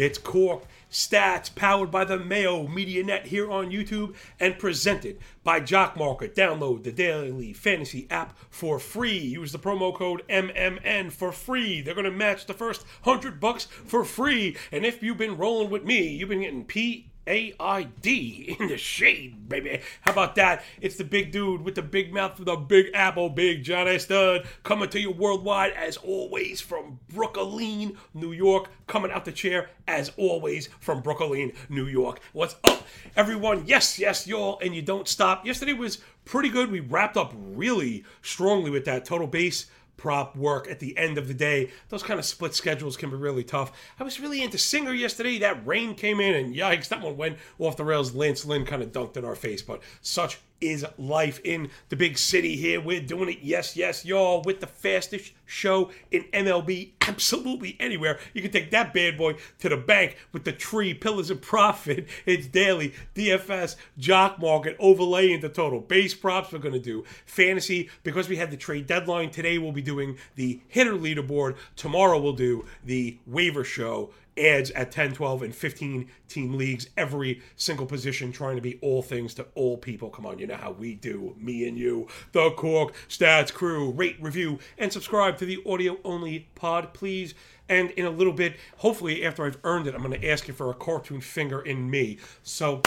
It's Cork Stats, powered by the Mayo Media Net here on YouTube and presented by Jock Market. Download the Daily Fantasy app for free. Use the promo code MMN for free. They're going to match the first 100 bucks for free. And if you've been rolling with me, you've been getting P a I D in the shade, baby. How about that? It's the big dude with the big mouth with the big apple, Big Johnny Stud, coming to you worldwide as always from Brooklyn, New York. Coming out the chair as always from Brooklyn, New York. What's up, everyone? Yes, yes, y'all, and you don't stop. Yesterday was pretty good. We wrapped up really strongly with that total base prop work at the end of the day. Those kind of split schedules can be really tough. I was really into Singer yesterday. That rain came in, and yikes, that one went off the rails. Lance Lynn kind of dunked in our face, but such is life in the big city here. We're doing it, yes, yes, y'all, with the fastest show in MLB absolutely anywhere. You can take that bad boy to the bank with the tree, pillars of profit. It's daily, DFS, jock market, overlaying the total. Base props, we're going to do fantasy. Because we had the trade deadline, today we'll be doing the hitter leaderboard. Tomorrow we'll do the waiver show ads at 10, 12, and 15 team leagues, every single position trying to be all things to all people. Come on, you know how we do, me and you, the Cork Stats crew. Rate, review, and subscribe to the audio only pod, please. And in a little bit, hopefully after I've earned it, I'm going to ask you for a cartoon finger in me. So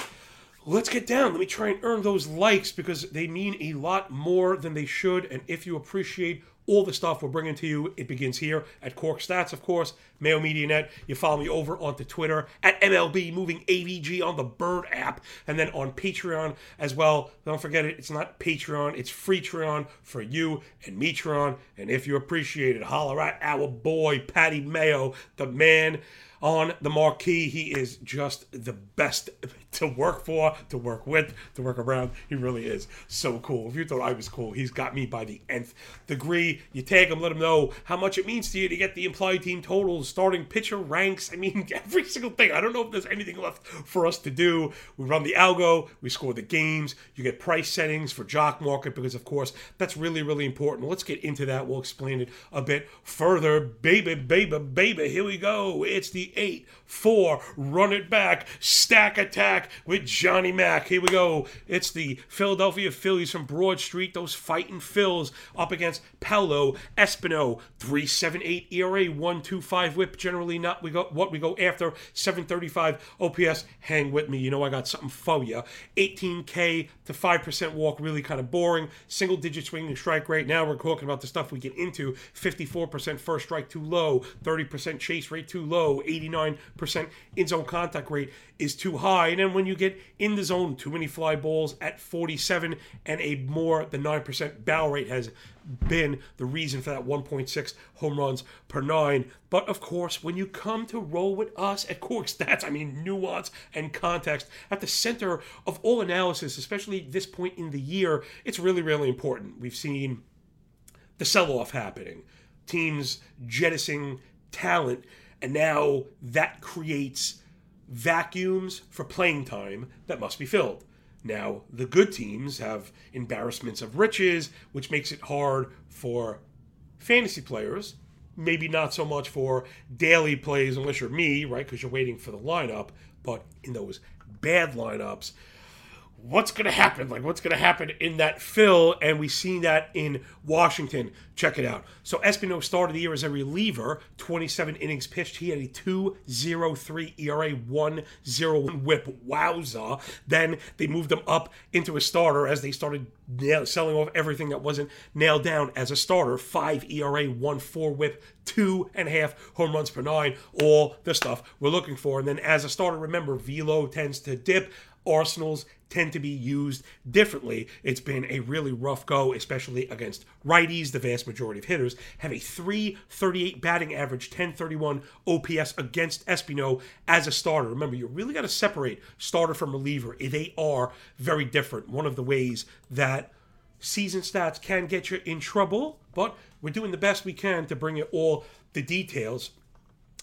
let's get down. Let me try and earn those likes because they mean a lot more than they should. And if you appreciate all the stuff we're bringing to you. It begins here at Cork Stats, of course, Mayo Media Net. You follow me over onto Twitter at MLB Moving AVG on the Bird app, and then on Patreon as well. Don't forget it, it's not Patreon, it's Freetreon for you and Metron. And if you appreciate it, holler at our boy Patty Mayo, the man on the marquee. He is just the best to work for, to work with, to work around. He really is so cool. If you thought I was cool, he's got me by the nth degree. You tag him, let him know how much it means to you to get the implied team totals, starting pitcher ranks. I mean, every single thing. I don't know if there's anything left for us to do. We run the algo, we score the games, you get price settings for Jock Market because, of course, that's really, really important. Let's get into that. We'll explain it a bit further. Baby, baby, baby, here we go. It's the 8 4 run it back, stack attack back with Johnny Mack. Here we go. It's the Philadelphia Phillies from Broad Street. Those fighting Phils up against Paolo Espino. 378 ERA, 125 whip. Generally not we go what we go after. 735 OPS. Hang with me. You know I got something for you. 18K to 5% walk. Really kind of boring. Single digit swinging strike rate. Now we're talking about the stuff we get into. 54% first strike too low. 30% chase rate too low. 89% in zone contact rate is too high. And then when you get in the zone, too many fly balls at 47 and a more than 9% barrel rate has been the reason for that 1.6 home runs per nine. But of course, when you come to roll with us at Cork Stats, I mean nuance and context at the center of all analysis, especially this point in the year, it's really, really important. We've seen the sell off happening, teams jettisoning talent, and now that creates vacuums for playing time that must be filled. Now, the good teams have embarrassments of riches, which makes it hard for fantasy players. Maybe not so much for daily plays, unless you're me, right? Because you're waiting for the lineup. But in those bad lineups, what's going to happen? Like, what's going to happen in that fill? And we've seen that in Washington. Check it out. So, Espino started the year as a reliever, 27 innings pitched. He had a 2.03 ERA, 1.01 whip. Wowza. Then they moved him up into a starter as they started selling off everything that wasn't nailed down as a starter. 5 ERA, 1.4 whip, two and a half home runs per nine. All the stuff we're looking for. And then as a starter, remember, velo tends to dip. Arsenals tend to be used differently. It's been a really rough go, especially against righties. The vast majority of hitters have a 338 batting average, 1031 OPS against Espino as a starter. Remember, you really got to separate starter from reliever. They are very different. One of the ways that season stats can get you in trouble, but we're doing the best we can to bring you all the details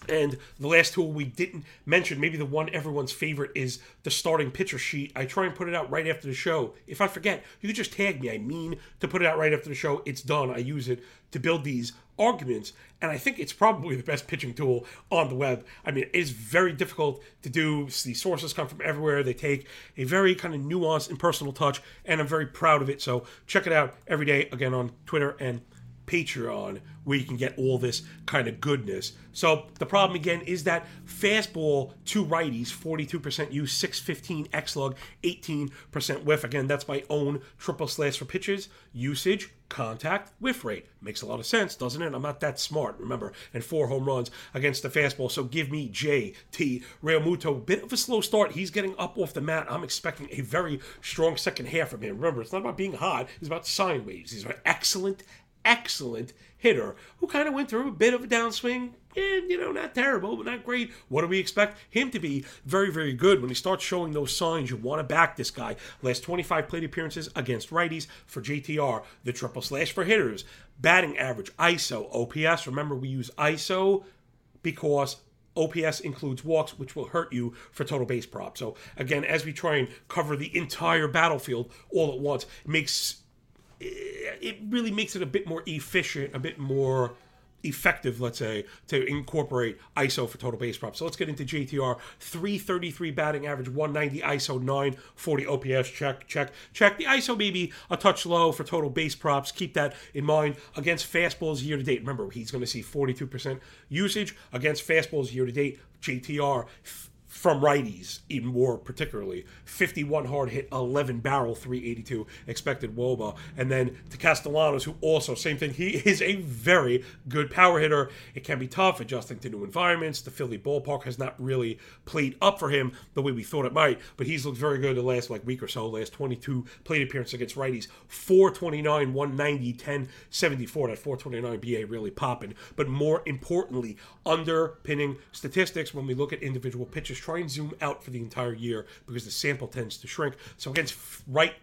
And the last tool we didn't mention, maybe the one everyone's favorite, is the starting pitcher sheet. I try and put it out right after the show. If I forget, you can just tag me. I mean to put it out right after the show. It's done. I use it to build these arguments, and I think it's probably the best pitching tool on the web. I mean, it's very difficult to do. These sources come from everywhere. They take a very kind of nuanced and personal touch, and I'm very proud of it. So check it out every day, again, on Twitter and Patreon where you can get all this kind of goodness. So the problem again is that fastball to righties, 42% use, 615 X slug, 18% whiff. Again, that's my own triple slash for pitches. Usage, contact, whiff rate. Makes a lot of sense, doesn't it? I'm not that smart, remember. And four home runs against the fastball. So give me JT Realmuto. Bit of a slow start. He's getting up off the mat. I'm expecting a very strong second half from him. Remember, it's not about being hot, it's about sine waves. He's an excellent, excellent hitter who kind of went through a bit of a downswing. And, you know, not terrible, but not great. What do we expect? Him to be very, very good when he starts showing those signs. You want to back this guy. Last 25 plate appearances against righties for JTR. The triple slash for hitters. Batting average, ISO, OPS. Remember, we use ISO because OPS includes walks, which will hurt you for total base prop. So again, as we try and cover the entire battlefield all at once, makes it really makes it a bit more efficient, a bit more effective, let's say, to incorporate ISO for total base prop. So let's get into JTR. 333 batting average, 190 ISO, 940 OPS. Check, check, check. The ISO maybe a touch low for total base props. Keep that in mind. Against fastballs year to date, remember, he's going to see 42% usage. Against fastballs year to date, JTR from righties, even more particularly. 51 hard hit, 11 barrel, 382 expected Woba. And then to Castellanos, who also, same thing, he is a very good power hitter. It can be tough adjusting to new environments. The Philly ballpark has not really played up for him the way we thought it might, but he's looked very good the last like week or so. Last 22 plate appearances against righties, 429, 190, 10, 74. That 429 BA really popping. But more importantly, underpinning statistics when we look at individual pitches try and zoom out for the entire year because the sample tends to shrink. So against right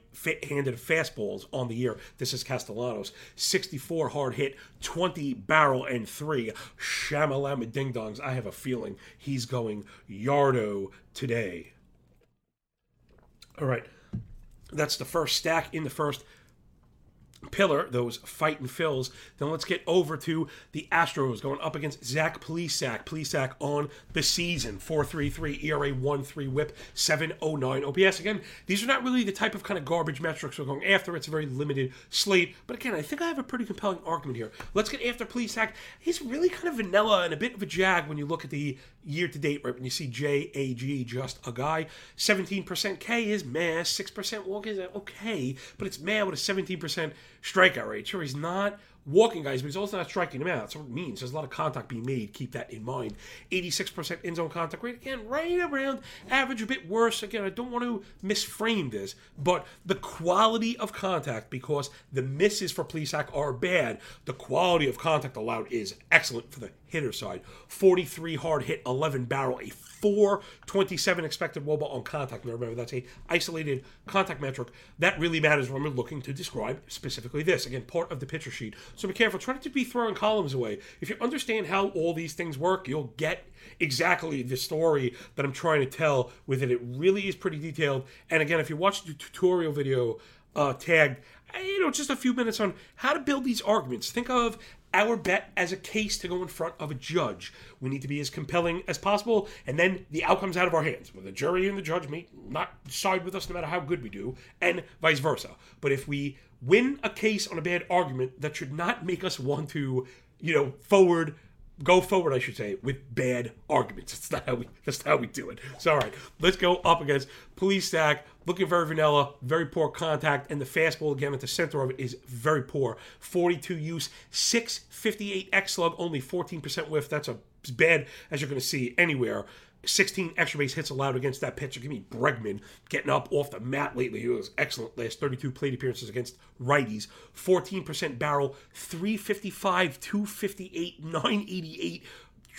handed fastballs on the year, this is Castellanos. 64 hard hit, 20 barrel, and three shamalama ding dongs. I have a feeling he's going yardo today. All right. That's the first stack in the first pillar, those fighting Phils. Then let's get over to the Astros going up against Zach Plesac. Plesac on the season. 4.33 ERA 1.3 whip 7.09 OPS. Again, these are not really the type of kind of garbage metrics we're going after. It's a very limited slate. But again, I think I have a pretty compelling argument here. Let's get after Plesac. He's really kind of vanilla and a bit of a jag when you look at the year to date, right? When you see JAG, just a guy. 17% K is mass. 6% walk is okay, but it's man with a 17% strikeout rate. Sure, he's not walking guys, but he's also not striking them out. That's what it means. There's a lot of contact being made. Keep that in mind. 86% in zone contact rate. Again, right around average, a bit worse. Again, I don't want to misframe this, but the quality of contact, because the misses for Plesac are bad, the quality of contact allowed is excellent for the hitter side. 43 hard hit, 11 barrel, a 427 expected wOBA on contact. Now remember, that's a isolated contact metric. That really matters when we're looking to describe specifically this. Again, part of the pitcher sheet. So be careful. Try not to be throwing columns away. If you understand how all these things work, you'll get exactly the story that I'm trying to tell with it. It really is pretty detailed. And again, if you watch the tutorial video uh, tagged, you know, just a few minutes on how to build these arguments. Think of our bet as a case to go in front of a judge. We need to be as compelling as possible, and then the outcome's out of our hands. Well, the jury and the judge may not side with us no matter how good we do, and vice versa. But if we win a case on a bad argument, that should not make us want to, you know, forward go forward, I should say, with bad arguments. That's not how we that's not how we do it. So all right, let's go up against Plesac. Looking very vanilla, very poor contact, and the fastball again at the center of it is very poor. 42 use, 658 X slug, only 14% whiff. That's a, as bad as you're going to see anywhere. 16 extra base hits allowed against that pitcher. Give me Bregman getting up off the mat lately. He was excellent last 32 plate appearances against righties. 14% barrel, 355, 258, 988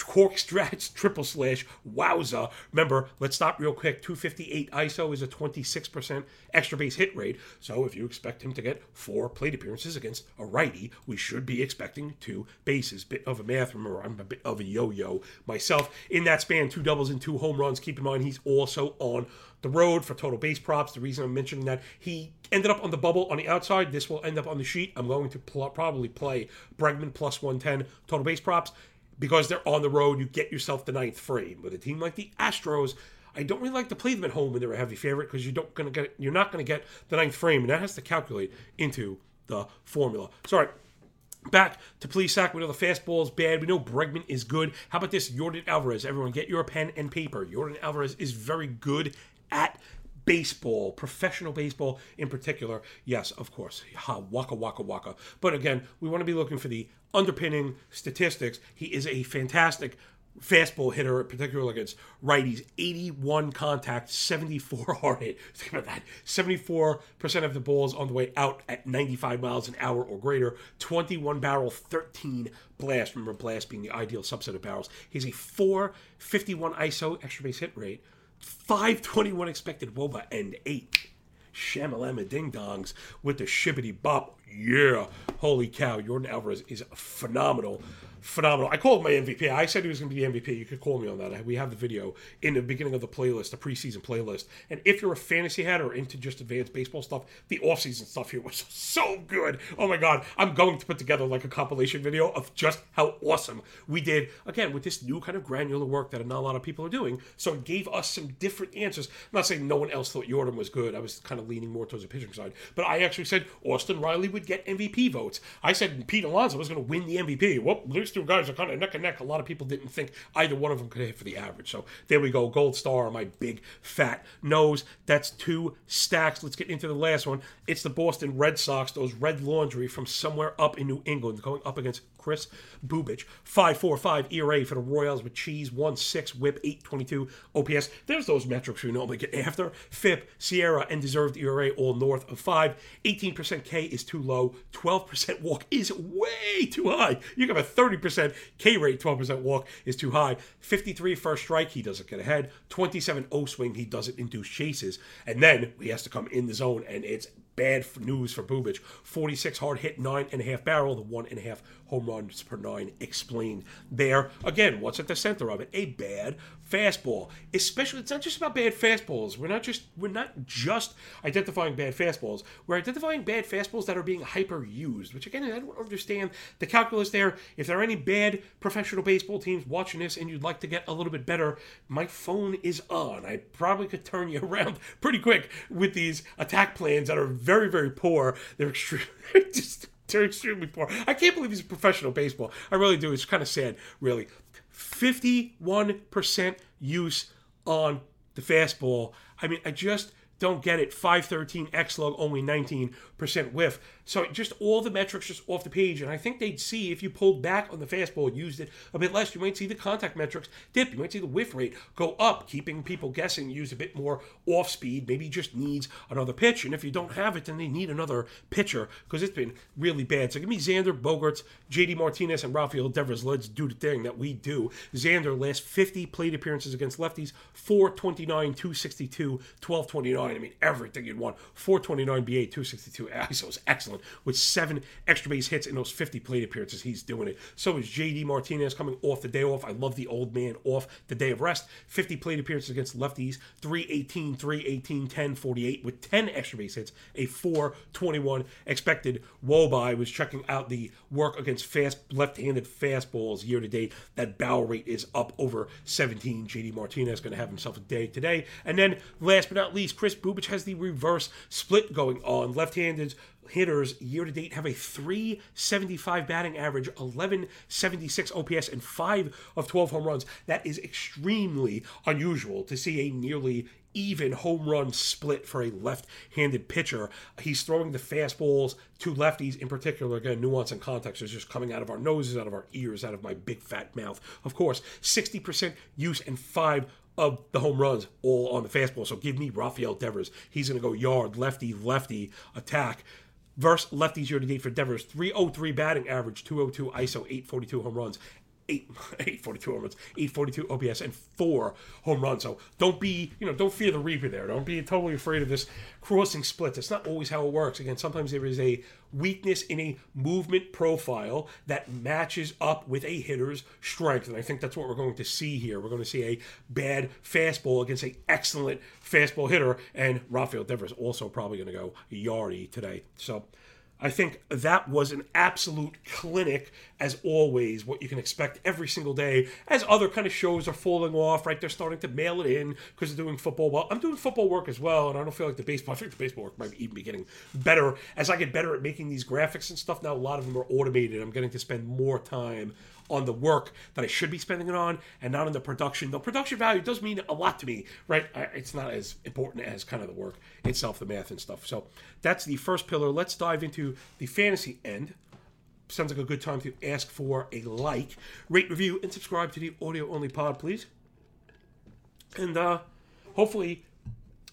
cork strats, triple slash, wowza. Remember, let's stop real quick. 258 ISO is a 26% extra base hit rate. So if you expect him to get four plate appearances against a righty, we should be expecting two bases. Bit of a math. Remember, I'm a bit of a yo yo myself. In that span, two doubles and two home runs. Keep in mind, he's also on the road for total base props. The reason I'm mentioning that he ended up on the bubble on the outside. This will end up on the sheet. I'm going to pl- probably play Bregman plus 110 total base props because they're on the road. You get yourself the ninth frame. With a team like the Astros, I don't really like to play them at home when they're a heavy favorite because you don't gonna get you're not gonna get the ninth frame, and that has to calculate into the formula. Sorry. Back to Plesac. We know the fastball is bad. We know Bregman is good. How about this? Yordan Alvarez. Everyone, get your pen and paper. Yordan Alvarez is very good at baseball, professional baseball in particular. Yes, of course. Ha, waka, waka, waka. But again, we want to be looking for the underpinning statistics. He is a fantastic fastball hitter, particularly against righties. 81 contact, 74 hard hit. Think about that. 74% of the balls on the way out at 95 miles an hour or greater. 21 barrel, 13 blast. Remember, blast being the ideal subset of barrels. He's a 451 ISO extra base hit rate, 521 expected WOBA, and 8 shamalama ding dongs with the shibbity bop. Yeah, holy cow! Yordan Alvarez is phenomenal phenomenal. I called my MVP. I said he was going to be the MVP. You could call me on that. We have the video in the beginning of the playlist, the preseason playlist. And if you're a fantasy head or into just advanced baseball stuff, the offseason stuff here was so good. Oh my God. I'm going to put together like a compilation video of just how awesome we did, again, with this new kind of granular work that not a lot of people are doing. So it gave us some different answers. I'm not saying no one else thought Yordan was good. I was kind of leaning more towards the pitching side. But I actually said Austin Riley would get MVP votes. I said Pete Alonso was going to win the MVP. Well, these two guys are kind of neck and neck. A lot of people didn't think either one of them could hit for the average. So there we go. Gold star on my big fat nose. That's two stacks. Let's get into the last one. It's the Boston Red Sox, those red laundry from somewhere up in New England, going up against Kris Bubic. 5.45 ERA for the Royals with cheese, 1.6 whip, 8.22 OPS. There's those metrics we normally get after. FIP, SIERA, and deserved ERA all north of 5. 18% K is too low. 12% walk is way too high. You have a 30% K rate, 12% walk is too high. 53 first strike, he doesn't get ahead. 27 O swing, he doesn't induce chases. And then he has to come in the zone, and it's bad news for Bubic. 46 hard hit, nine and a half barrel, the one and a half home runs per nine explained there. Again, what's at the center of it? A bad fastball. Especially, it's not just about bad fastballs. We're not just we're not just identifying bad fastballs. We're identifying bad fastballs that are being hyper used. Which again, I don't understand the calculus there. If there are any bad professional baseball teams watching this and you'd like to get a little bit better, my phone is on. I probably could turn you around pretty quick with these attack plans that are very very poor. They're extremely just they're extremely poor. I can't believe he's a professional baseball. I really do. It's kind of sad, really. 51% use on the fastball. I mean, I just don't get it. 513 X slug, only 19% whiff. So just all the metrics just off the page. And I think they'd see if you pulled back on the fastball, used it a bit less, you might see the contact metrics dip. You might see the whiff rate go up, keeping people guessing, use a bit more off speed. Maybe just needs another pitch. And if you don't have it, then they need another pitcher because it's been really bad. So give me Xander, Bogaerts, JD Martinez, and Rafael Devers. Let's do the thing that we do. Xander, last 50 plate appearances against lefties, 429, 262, 1229. I mean, everything you'd want. 429 BA, 262 ISO is excellent with seven extra base hits in those 50 plate appearances. He's doing it. So is JD Martinez coming off the day off. I love the old man off the day of rest. 50 plate appearances against lefties, 318, 318, 10, 48 with 10 extra base hits, a 421 expected woba. I was checking out the work against fast left-handed fastballs year to date. That barrel rate is up over 17. JD Martinez going to have himself a day today. And then last but not least, Kris Bubic has the reverse split going on. Left-handed hitters year to date have a 375 batting average, 1176 OPS, and 5 of 12 home runs. That is extremely unusual to see a nearly even home run split for a left-handed pitcher. He's throwing the fastballs to lefties in particular. Again, nuance and context is just coming out of our noses, out of our ears, out of my big fat mouth. Of course, 60% use and five of the home runs all on the fastball. So give me Rafael Devers. He's going to go yard, lefty, lefty, attack versus lefties year to date for Devers 303 batting average, 202 ISO, 842 home runs. eight, 842 home runs, 842 OPS, and four home runs. So don't be, you know, don't fear the Reaper there. Don't be totally afraid of this crossing split. That's not always how it works. Again, sometimes there is a weakness in a movement profile that matches up with a hitter's strength. And I think that's what we're going to see here. We're going to see a bad fastball against an excellent fastball hitter. And Rafael Devers also probably going to go yardy today. So I think that was an absolute clinic, as always, what you can expect every single day. As other kind of shows are falling off, right? They're starting to mail it in because they're doing football. Well, I'm doing football work as well, and I don't feel like the baseball. I think the baseball work might even be getting better as I get better at making these graphics and stuff. Now a lot of them are automated. I'm getting to spend more time on the work that I should be spending it on and not on the production. The production value does mean a lot to me, right? It's not as important as kind of the work itself, the math and stuff. So that's the first pillar. Let's dive into the fantasy end. Sounds like a good time to ask for a like, rate, review, and subscribe to the audio only pod, please. And uh, hopefully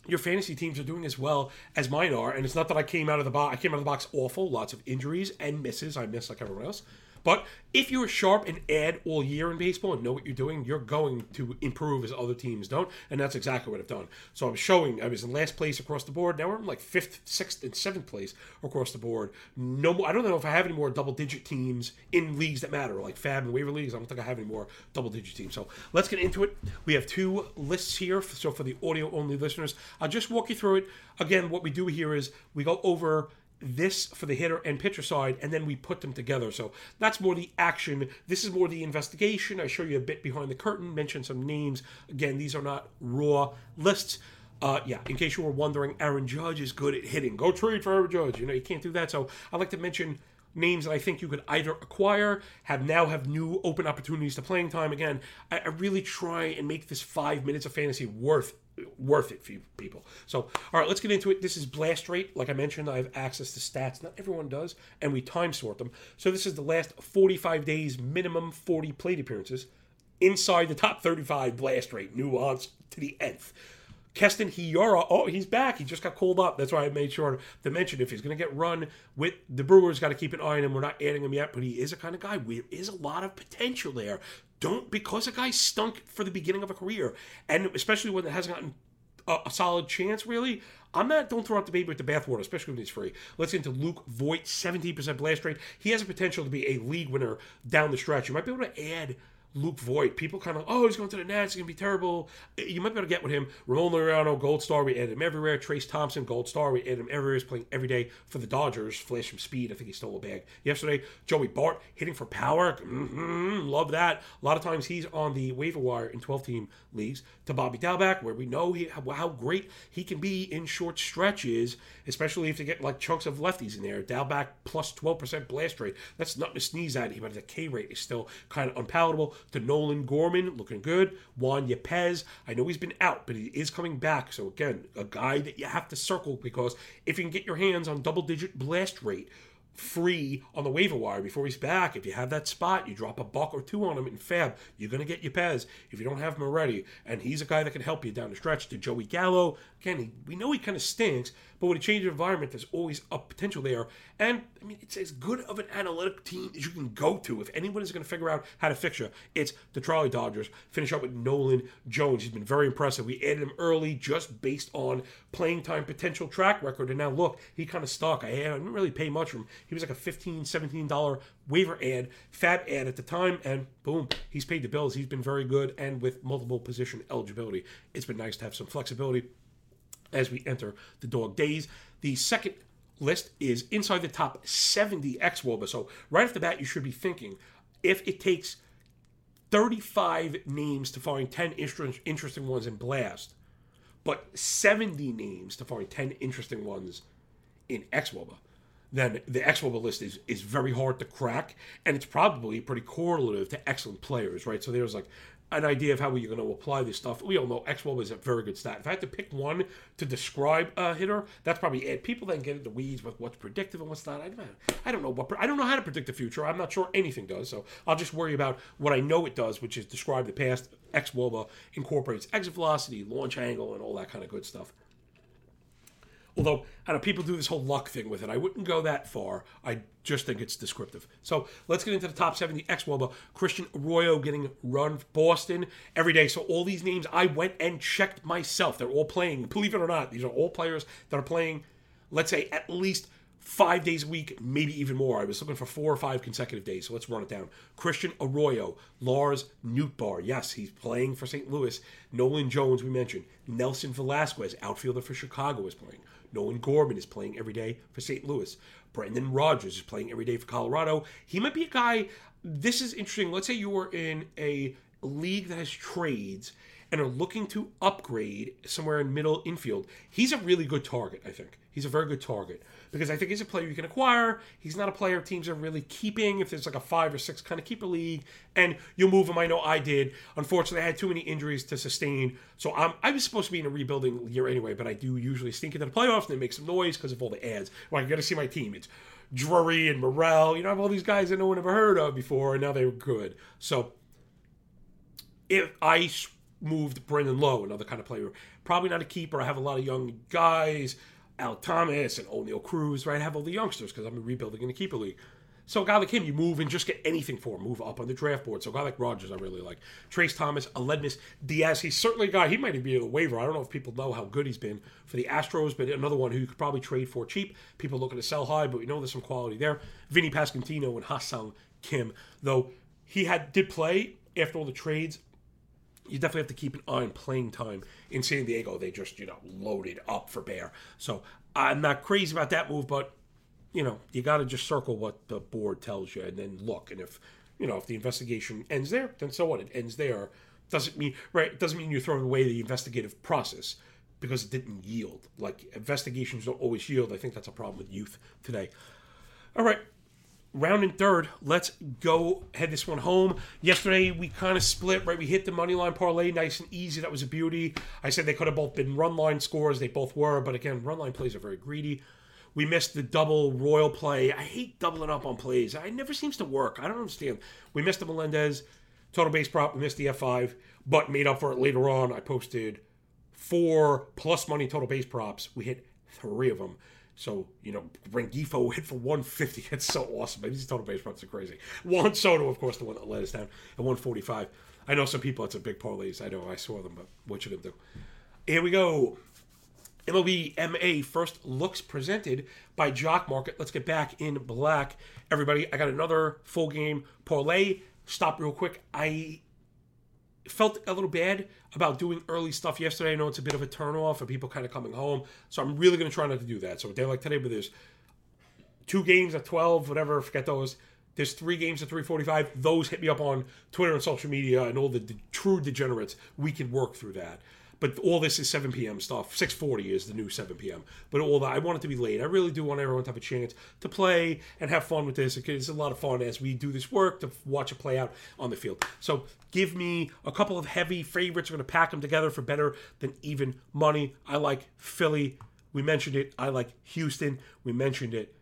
your fantasy teams are doing as well as mine are. And it's not that I came out of the box. I came out of the box awful, lots of injuries and misses. I miss like everyone else. But if you're sharp and add all year in baseball and know what you're doing, you're going to improve as other teams don't. And that's exactly what I've done. So I'm showing, I was in last place across the board. Now we're in like fifth, sixth, and seventh place across the board. No more, I don't know if I have any more double digit teams in leagues that matter, like FAAB and waiver leagues. I don't think I have any more double digit teams. So let's get into it. We have two lists here. So for the audio only listeners, I'll just walk you through it. Again, what we do here is we go over this for the hitter and pitcher side, and then we put them together. So that's more the action. This is more the investigation. I show you a bit behind the curtain, mention some names. Again, these are not raw lists. Uh, yeah, in case you were wondering, Aaron Judge is good at hitting. Go trade for Aaron Judge. You know, you can't do that. So I like to mention names that I think you could either acquire, have now have new open opportunities to playing time. Again, I, I really try and make this five minutes of fantasy worth worth it for you people. So, all right, let's get into it. This is blast rate. Like I mentioned, I have access to stats. Not everyone does, and we time sort them. So this is the last 45 days minimum 40 plate appearances inside the top 35 blast rate. Nuance to the nth. Keston Hiura, oh, he's back. He just got called up. That's why I made sure to mention if he's going to get run with the Brewers, got to keep an eye on him. We're not adding him yet, but he is a kind of guy. There is a lot of potential there. Don't because a guy stunk for the beginning of a career, and especially when it hasn't gotten a, a solid chance, really. I'm not. Don't throw out the baby with the bathwater, especially when he's free. Let's get into Luke Voit, 17% blast rate. He has a potential to be a league winner down the stretch. You might be able to add Luke Voit. People kind of, oh, he's going to the Nats. He's going to be terrible. You might be able to get with him. Ramon Laureano, Gold Star. We add him everywhere. Trayce Thompson, Gold Star. We add him everywhere. He's playing every day for the Dodgers. Flash from speed. I think he stole a bag yesterday. Joey Bart hitting for power. Mm-hmm, love that. A lot of times he's on the waiver wire in 12 team leagues to Bobby Dalbec, where we know he, how great he can be in short stretches, especially if they get like chunks of lefties in there. Dalbec plus 12% blast rate. That's nothing to sneeze at, but the K rate is still kind of unpalatable to Nolan Gorman, looking good. Juan Yepez, I know he's been out, but he is coming back. So again, a guy that you have to circle because if you can get your hands on double digit blast rate, free on the waiver wire before he's back. If you have that spot, you drop a buck or two on him in FAAB, you're going to get Yepez if you don't have him already. And he's a guy that can help you down the stretch. To Joey Gallo, again, he, we know he kind of stinks, but with a change of environment, there's always a potential there. And I mean, it's as good of an analytic team as you can go to. If anyone is going to figure out how to fix you, it's the Charlie Dodgers. Finish up with Nolan Jones. He's been very impressive. We added him early just based on playing time potential track record. And now look, he kind of stuck. I, didn't really pay much for him. He was like a $15, $17 waiver ad, FAAB ad at the time, and boom, he's paid the bills. He's been very good and with multiple position eligibility. It's been nice to have some flexibility as we enter the dog days. The second list is inside the top 70 X Woba. So right off the bat, you should be thinking if it takes 35 names to find 10 interesting ones in Blast, but 70 names to find 10 interesting ones in XWOBA, then the XWOBA list is, is very hard to crack, and it's probably pretty correlative to excellent players, right? So there's like an idea of how you're going to apply this stuff. We all know X1 is a very good stat. If I had to pick one to describe a hitter, that's probably it. People then get into weeds with what's predictive and what's not. I, I don't know what I don't know how to predict the future. I'm not sure anything does. So I'll just worry about what I know it does, which is describe the past. XWOBA incorporates exit velocity, launch angle, and all that kind of good stuff. Although, I know people do this whole luck thing with it. I wouldn't go that far. I just think it's descriptive. So let's get into the top 70 ex Woba. Christian Arroyo getting run Boston every day. So all these names I went and checked myself. They're all playing. Believe it or not, these are all players that are playing, let's say, at least five days a week, maybe even more. I was looking for four or five consecutive days, so let's run it down. Christian Arroyo, Lars Nootbaar, yes, he's playing for St. Louis. Nolan Jones, we mentioned. Nelson Velasquez, outfielder for Chicago, is playing. Nolan Gorman is playing every day for St. Louis. Brendan Rodgers is playing every day for Colorado. He might be a guy. This is interesting. Let's say you were in a league that has trades and are looking to upgrade somewhere in middle infield. He's a really good target, I think. He's a very good target because I think he's a player you can acquire. He's not a player teams are really keeping if there's like a five or six kind of keeper league, and you'll move him. I know I did. Unfortunately, I had too many injuries to sustain, so I'm, I was supposed to be in a rebuilding year anyway. But I do usually stink into the playoffs and they make some noise because of all the ads. Well, you got to see my team. It's Drury and Morel. You know, I have all these guys that no one ever heard of before, and now they're good. So if I moved Brandon Lowe, another kind of player, probably not a keeper. I have a lot of young guys. Al Thomas and Oneil Cruz, right? I have all the youngsters because I'm rebuilding in the keeper league. So a guy like him, you move and just get anything for him. Move up on the draft board. So a guy like Rodgers, I really like. Trayce Thomas, Aledmys Diaz, he's certainly a guy. He might be a waiver. I don't know if people know how good he's been for the Astros, but another one who you could probably trade for cheap. People looking to sell high, but we know there's some quality there. Vinny Pasquantino and Ha-Seong Kim, though he had did play after all the trades you definitely have to keep an eye on playing time in San Diego. They just, you know, loaded up for Bear. So I'm not crazy about that move, but, you know, you got to just circle what the board tells you and then look. And if, you know, if the investigation ends there, then so what? It ends there. Doesn't mean, right? Doesn't mean you're throwing away the investigative process because it didn't yield. Like, investigations don't always yield. I think that's a problem with youth today. All right round and third. Let's go head this one home. Yesterday we kind of split, right? We hit the money line parlay nice and easy. That was a beauty. I said they could have both been run line scores. They both were, but again, run line plays are very greedy. We missed the double royal play. I hate doubling up on plays. It never seems to work. I don't understand. We missed the Melendez total base prop. We missed the F5, but made up for it later on. I posted four plus money total base props. We hit three of them. So, you know, Rengifo hit for 150. It's so awesome. These total base runs are crazy. Juan Soto, of course, the one that let us down at 145. I know some people, it's a big parlays. I know I saw them, but what you gonna do? Here we go. MLB MA first looks presented by Jock Market. Let's get back in black. Everybody, I got another full game parlay. Stop real quick. I felt a little bad about doing early stuff yesterday. I know it's a bit of a turnoff for people kind of coming home, so I'm really going to try not to do that. So a day like today, but there's two games at 12, whatever, forget those. There's three games at 3:45. Those hit me up on Twitter and social media, and all the de- true degenerates. We can work through that. But all this is 7 p.m. stuff. 6:40 is the new 7 p.m. But all that I want it to be late. I really do want everyone to have a chance to play and have fun with this. It's a lot of fun as we do this work to watch it play out on the field. So give me a couple of heavy favorites. We're going to pack them together for better than even money. I like Philly. We mentioned it. I like Houston. We mentioned it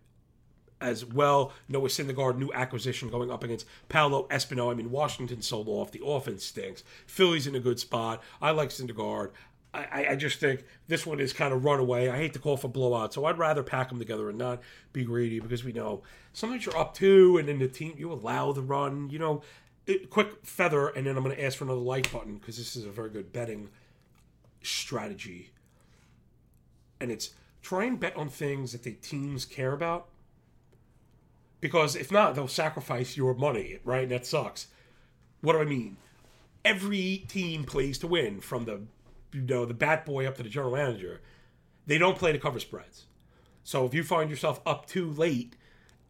as well. Noah Syndergaard, new acquisition going up against Paolo Espino. I mean, Washington sold off. The offense stinks. Philly's in a good spot. I like Syndergaard. I, I just think this one is kind of runaway. I hate to call for blowout, so I'd rather pack them together and not be greedy because we know sometimes you're up two and then the team you allow the run. You know, it, quick feather, and then I'm going to ask for another like button because this is a very good betting strategy. And it's try and bet on things that the teams care about because if not, they'll sacrifice your money, right? And that sucks. What do I mean? Every team plays to win, from the you know the bat boy up to the general manager. They don't play to cover spreads. So if you find yourself up too late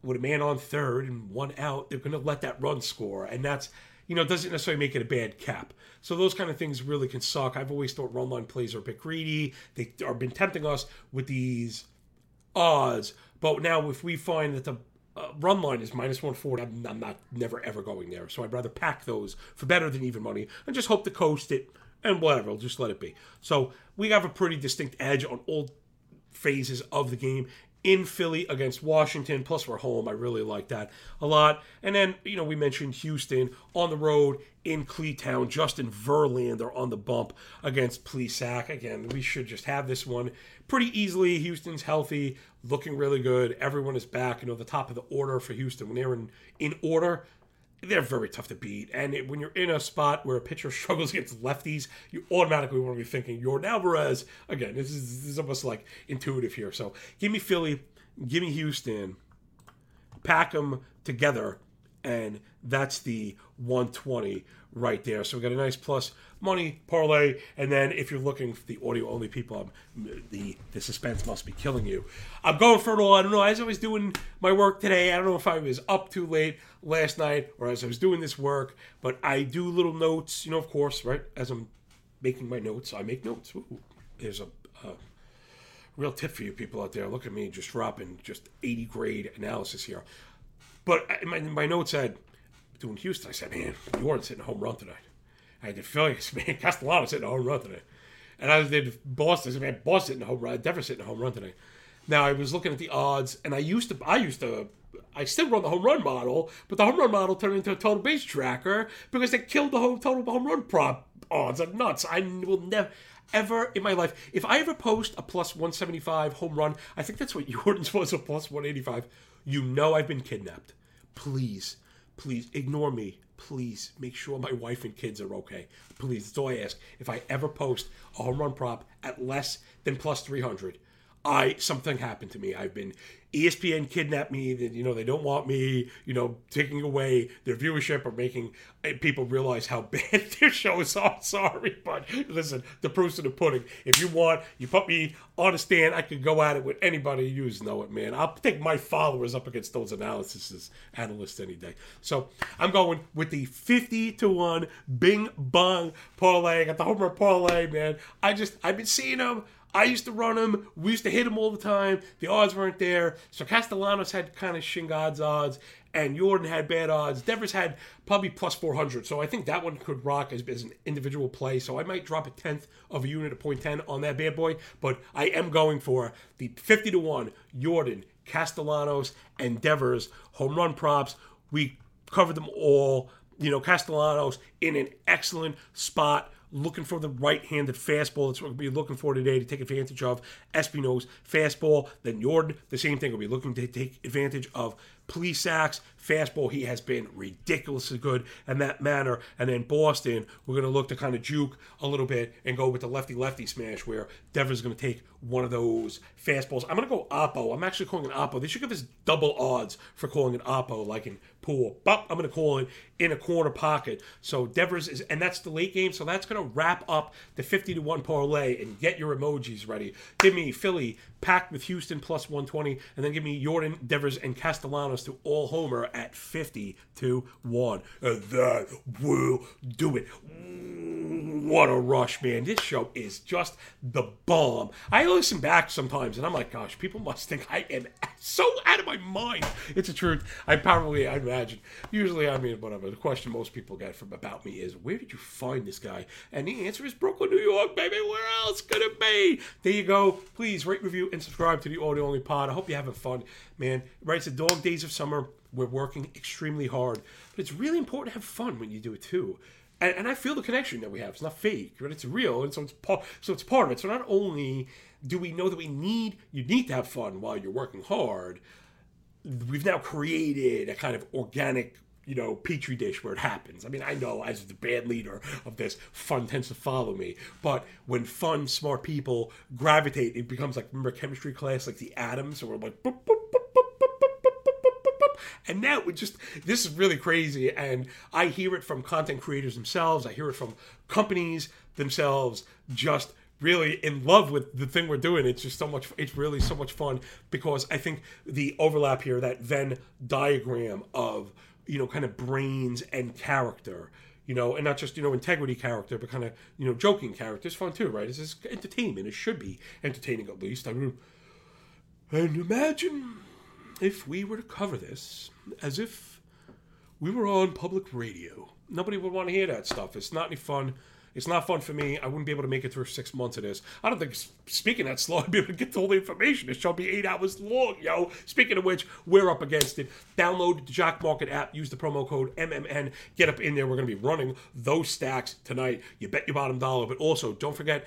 with a man on third and one out, they're going to let that run score, and that's you know doesn't necessarily make it a bad cap. So those kind of things really can suck. I've always thought run line plays are a bit greedy. They are been tempting us with these odds, but now if we find that the uh, run line is minus 140. I'm, I'm, not never ever going there. So I'd rather pack those for better than even money and just hope to coast it and whatever. I'll just let it be. So we have a pretty distinct edge on all phases of the game. in Philly against Washington. Plus, we're home. I really like that a lot. And then, you know, we mentioned Houston on the road in Cleetown. Justin Verlander on the bump against Plesac. Again, we should just have this one pretty easily. Houston's healthy, looking really good. Everyone is back. You know, the top of the order for Houston when they're in in order they're very tough to beat. And it, when you're in a spot where a pitcher struggles against lefties, you automatically want to be thinking Yordan Alvarez. Again, this is, this is almost like intuitive here. So give me Philly, give me Houston, pack them together, and that's the 120 right there. So we got a nice plus money parlay, and then if you're looking for the audio only people, I'm, the the suspense must be killing you. I'm going for it all. I don't know. As I was doing my work today, I don't know if I was up too late last night or as I was doing this work, but I do little notes. You know, of course, right as I'm making my notes, I make notes. Ooh, there's a. real tip for you people out there. Look at me just dropping just 80 grade analysis here. But my, my notes said doing Houston, I said, man, Yordan hitting a home run tonight. I did Philly, man, Castellanos hitting a home run tonight. And I did Boston, I said, man, Boston hitting a home run, Devers hitting a home run tonight. Now I was looking at the odds, and I used to, I used to, I still run the home run model, but the home run model turned into a total base tracker because they killed the whole total home run prop odds. I'm nuts. I will never, ever in my life, if I ever post a plus 175 home run, I think that's what Yordan's was a plus 185. You know I've been kidnapped. Please please ignore me. Please make sure my wife and kids are okay. Please, that's all I ask. If I ever post a home run prop at less than plus 300, I something happened to me. I've been ESPN kidnapped me. That you know they don't want me. You know taking away their viewership or making eh, people realize how bad their shows are. Sorry, but listen, the proof's in the pudding. If you want, you put me on a stand. I could go at it with anybody. You know it, man. I'll take my followers up against those analysis analysts any day. So I'm going with the 50 to one Bing Bong parlay. I got the homer parlay, man. I just I've been seeing them. I used to run him. We used to hit him all the time. The odds weren't there. So Castellanos had kind of Shingod's odds, and Jordan had bad odds. Devers had probably plus 400. So I think that one could rock as, as an individual play. So I might drop a tenth of a unit at point 10 on that bad boy. But I am going for the 50 to 1 Jordan, Castellanos, and Devers home run props. We covered them all. You know, Castellanos in an excellent spot looking for the right-handed fastball. That's what we'll be looking for today to take advantage of Espino's fastball. Then Jordan, the same thing. We'll be looking to take advantage of Plesac's fastball. He has been ridiculously good in that manner. And then Boston, we're going to look to kind of juke a little bit and go with the lefty-lefty smash where Devers is going to take one of those fastballs. I'm going to go Oppo. I'm actually calling it Oppo. They should give us double odds for calling it Oppo, like in pool. But I'm going to call it in a corner pocket. So Devers is, and that's the late game. So that's going to wrap up the 50 to 1 parlay and get your emojis ready. Give me Philly packed with Houston plus 120, and then give me Yordan, Devers, and To all homer at 50 to 1. And that will do it. What a rush, man. This show is just the bomb. I listen back sometimes and I'm like, gosh, people must think I am so out of my mind. It's a truth. I probably, I imagine. Usually, I mean, whatever. The question most people get from about me is, where did you find this guy? And the answer is Brooklyn, New York, baby. Where else could it be? There you go. Please rate, review, and subscribe to the Audio Only Pod. I hope you're having fun, man. Right? It's the dog days of summer. We're working extremely hard, but it's really important to have fun when you do it too. And, and I feel the connection that we have. It's not fake, but it's real, and so it's part. So it's part of it. So not only do we know that we need you need to have fun while you're working hard, we've now created a kind of organic you know, petri dish where it happens. I mean, I know as the band leader of this, fun tends to follow me. But when fun, smart people gravitate, it becomes like remember chemistry class, like the atoms, so we're like boop, boop, and now it just this is really crazy. And I hear it from content creators themselves. I hear it from companies themselves. Just really in love with the thing we're doing. It's just so much. It's really so much fun because I think the overlap here, that Venn diagram of you know, kind of brains and character. You know, and not just you know integrity character, but kind of you know joking character. It's fun too, right? It's just entertainment. It should be entertaining at least. I mean, and imagine if we were to cover this as if we were on public radio. Nobody would want to hear that stuff. It's not any fun. It's not fun for me. I wouldn't be able to make it through six months of this. I don't think, speaking that slow, I'd be able to get all the information. It shall be eight hours long, yo. Speaking of which, we're up against it. Download the Jock Market app. Use the promo code MMN. Get up in there. We're going to be running those stacks tonight. You bet your bottom dollar. But also, don't forget,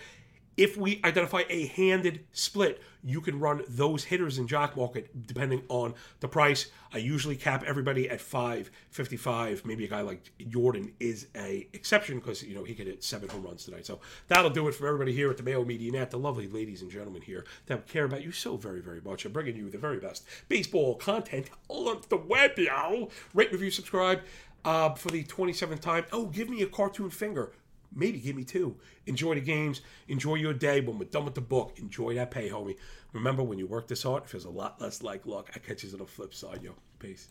if we identify a handed split, you can run those hitters in jock market depending on the price. I usually cap everybody at 555. Maybe a guy like Jordan is a exception because you know he could hit seven home runs tonight. So that'll do it for everybody here at the Mayo Media Net. The lovely ladies and gentlemen here that care about you so very very much. I'm bringing you the very best baseball content on the web, y'all. Rate, review, subscribe. Uh, for the 27th time. Oh, give me a cartoon finger maybe give me two. Enjoy the games. Enjoy your day. When we're done with the book, enjoy that pay, homie. Remember, when you work this hard, it feels a lot less like luck. I catch you on the flip side, yo. Peace.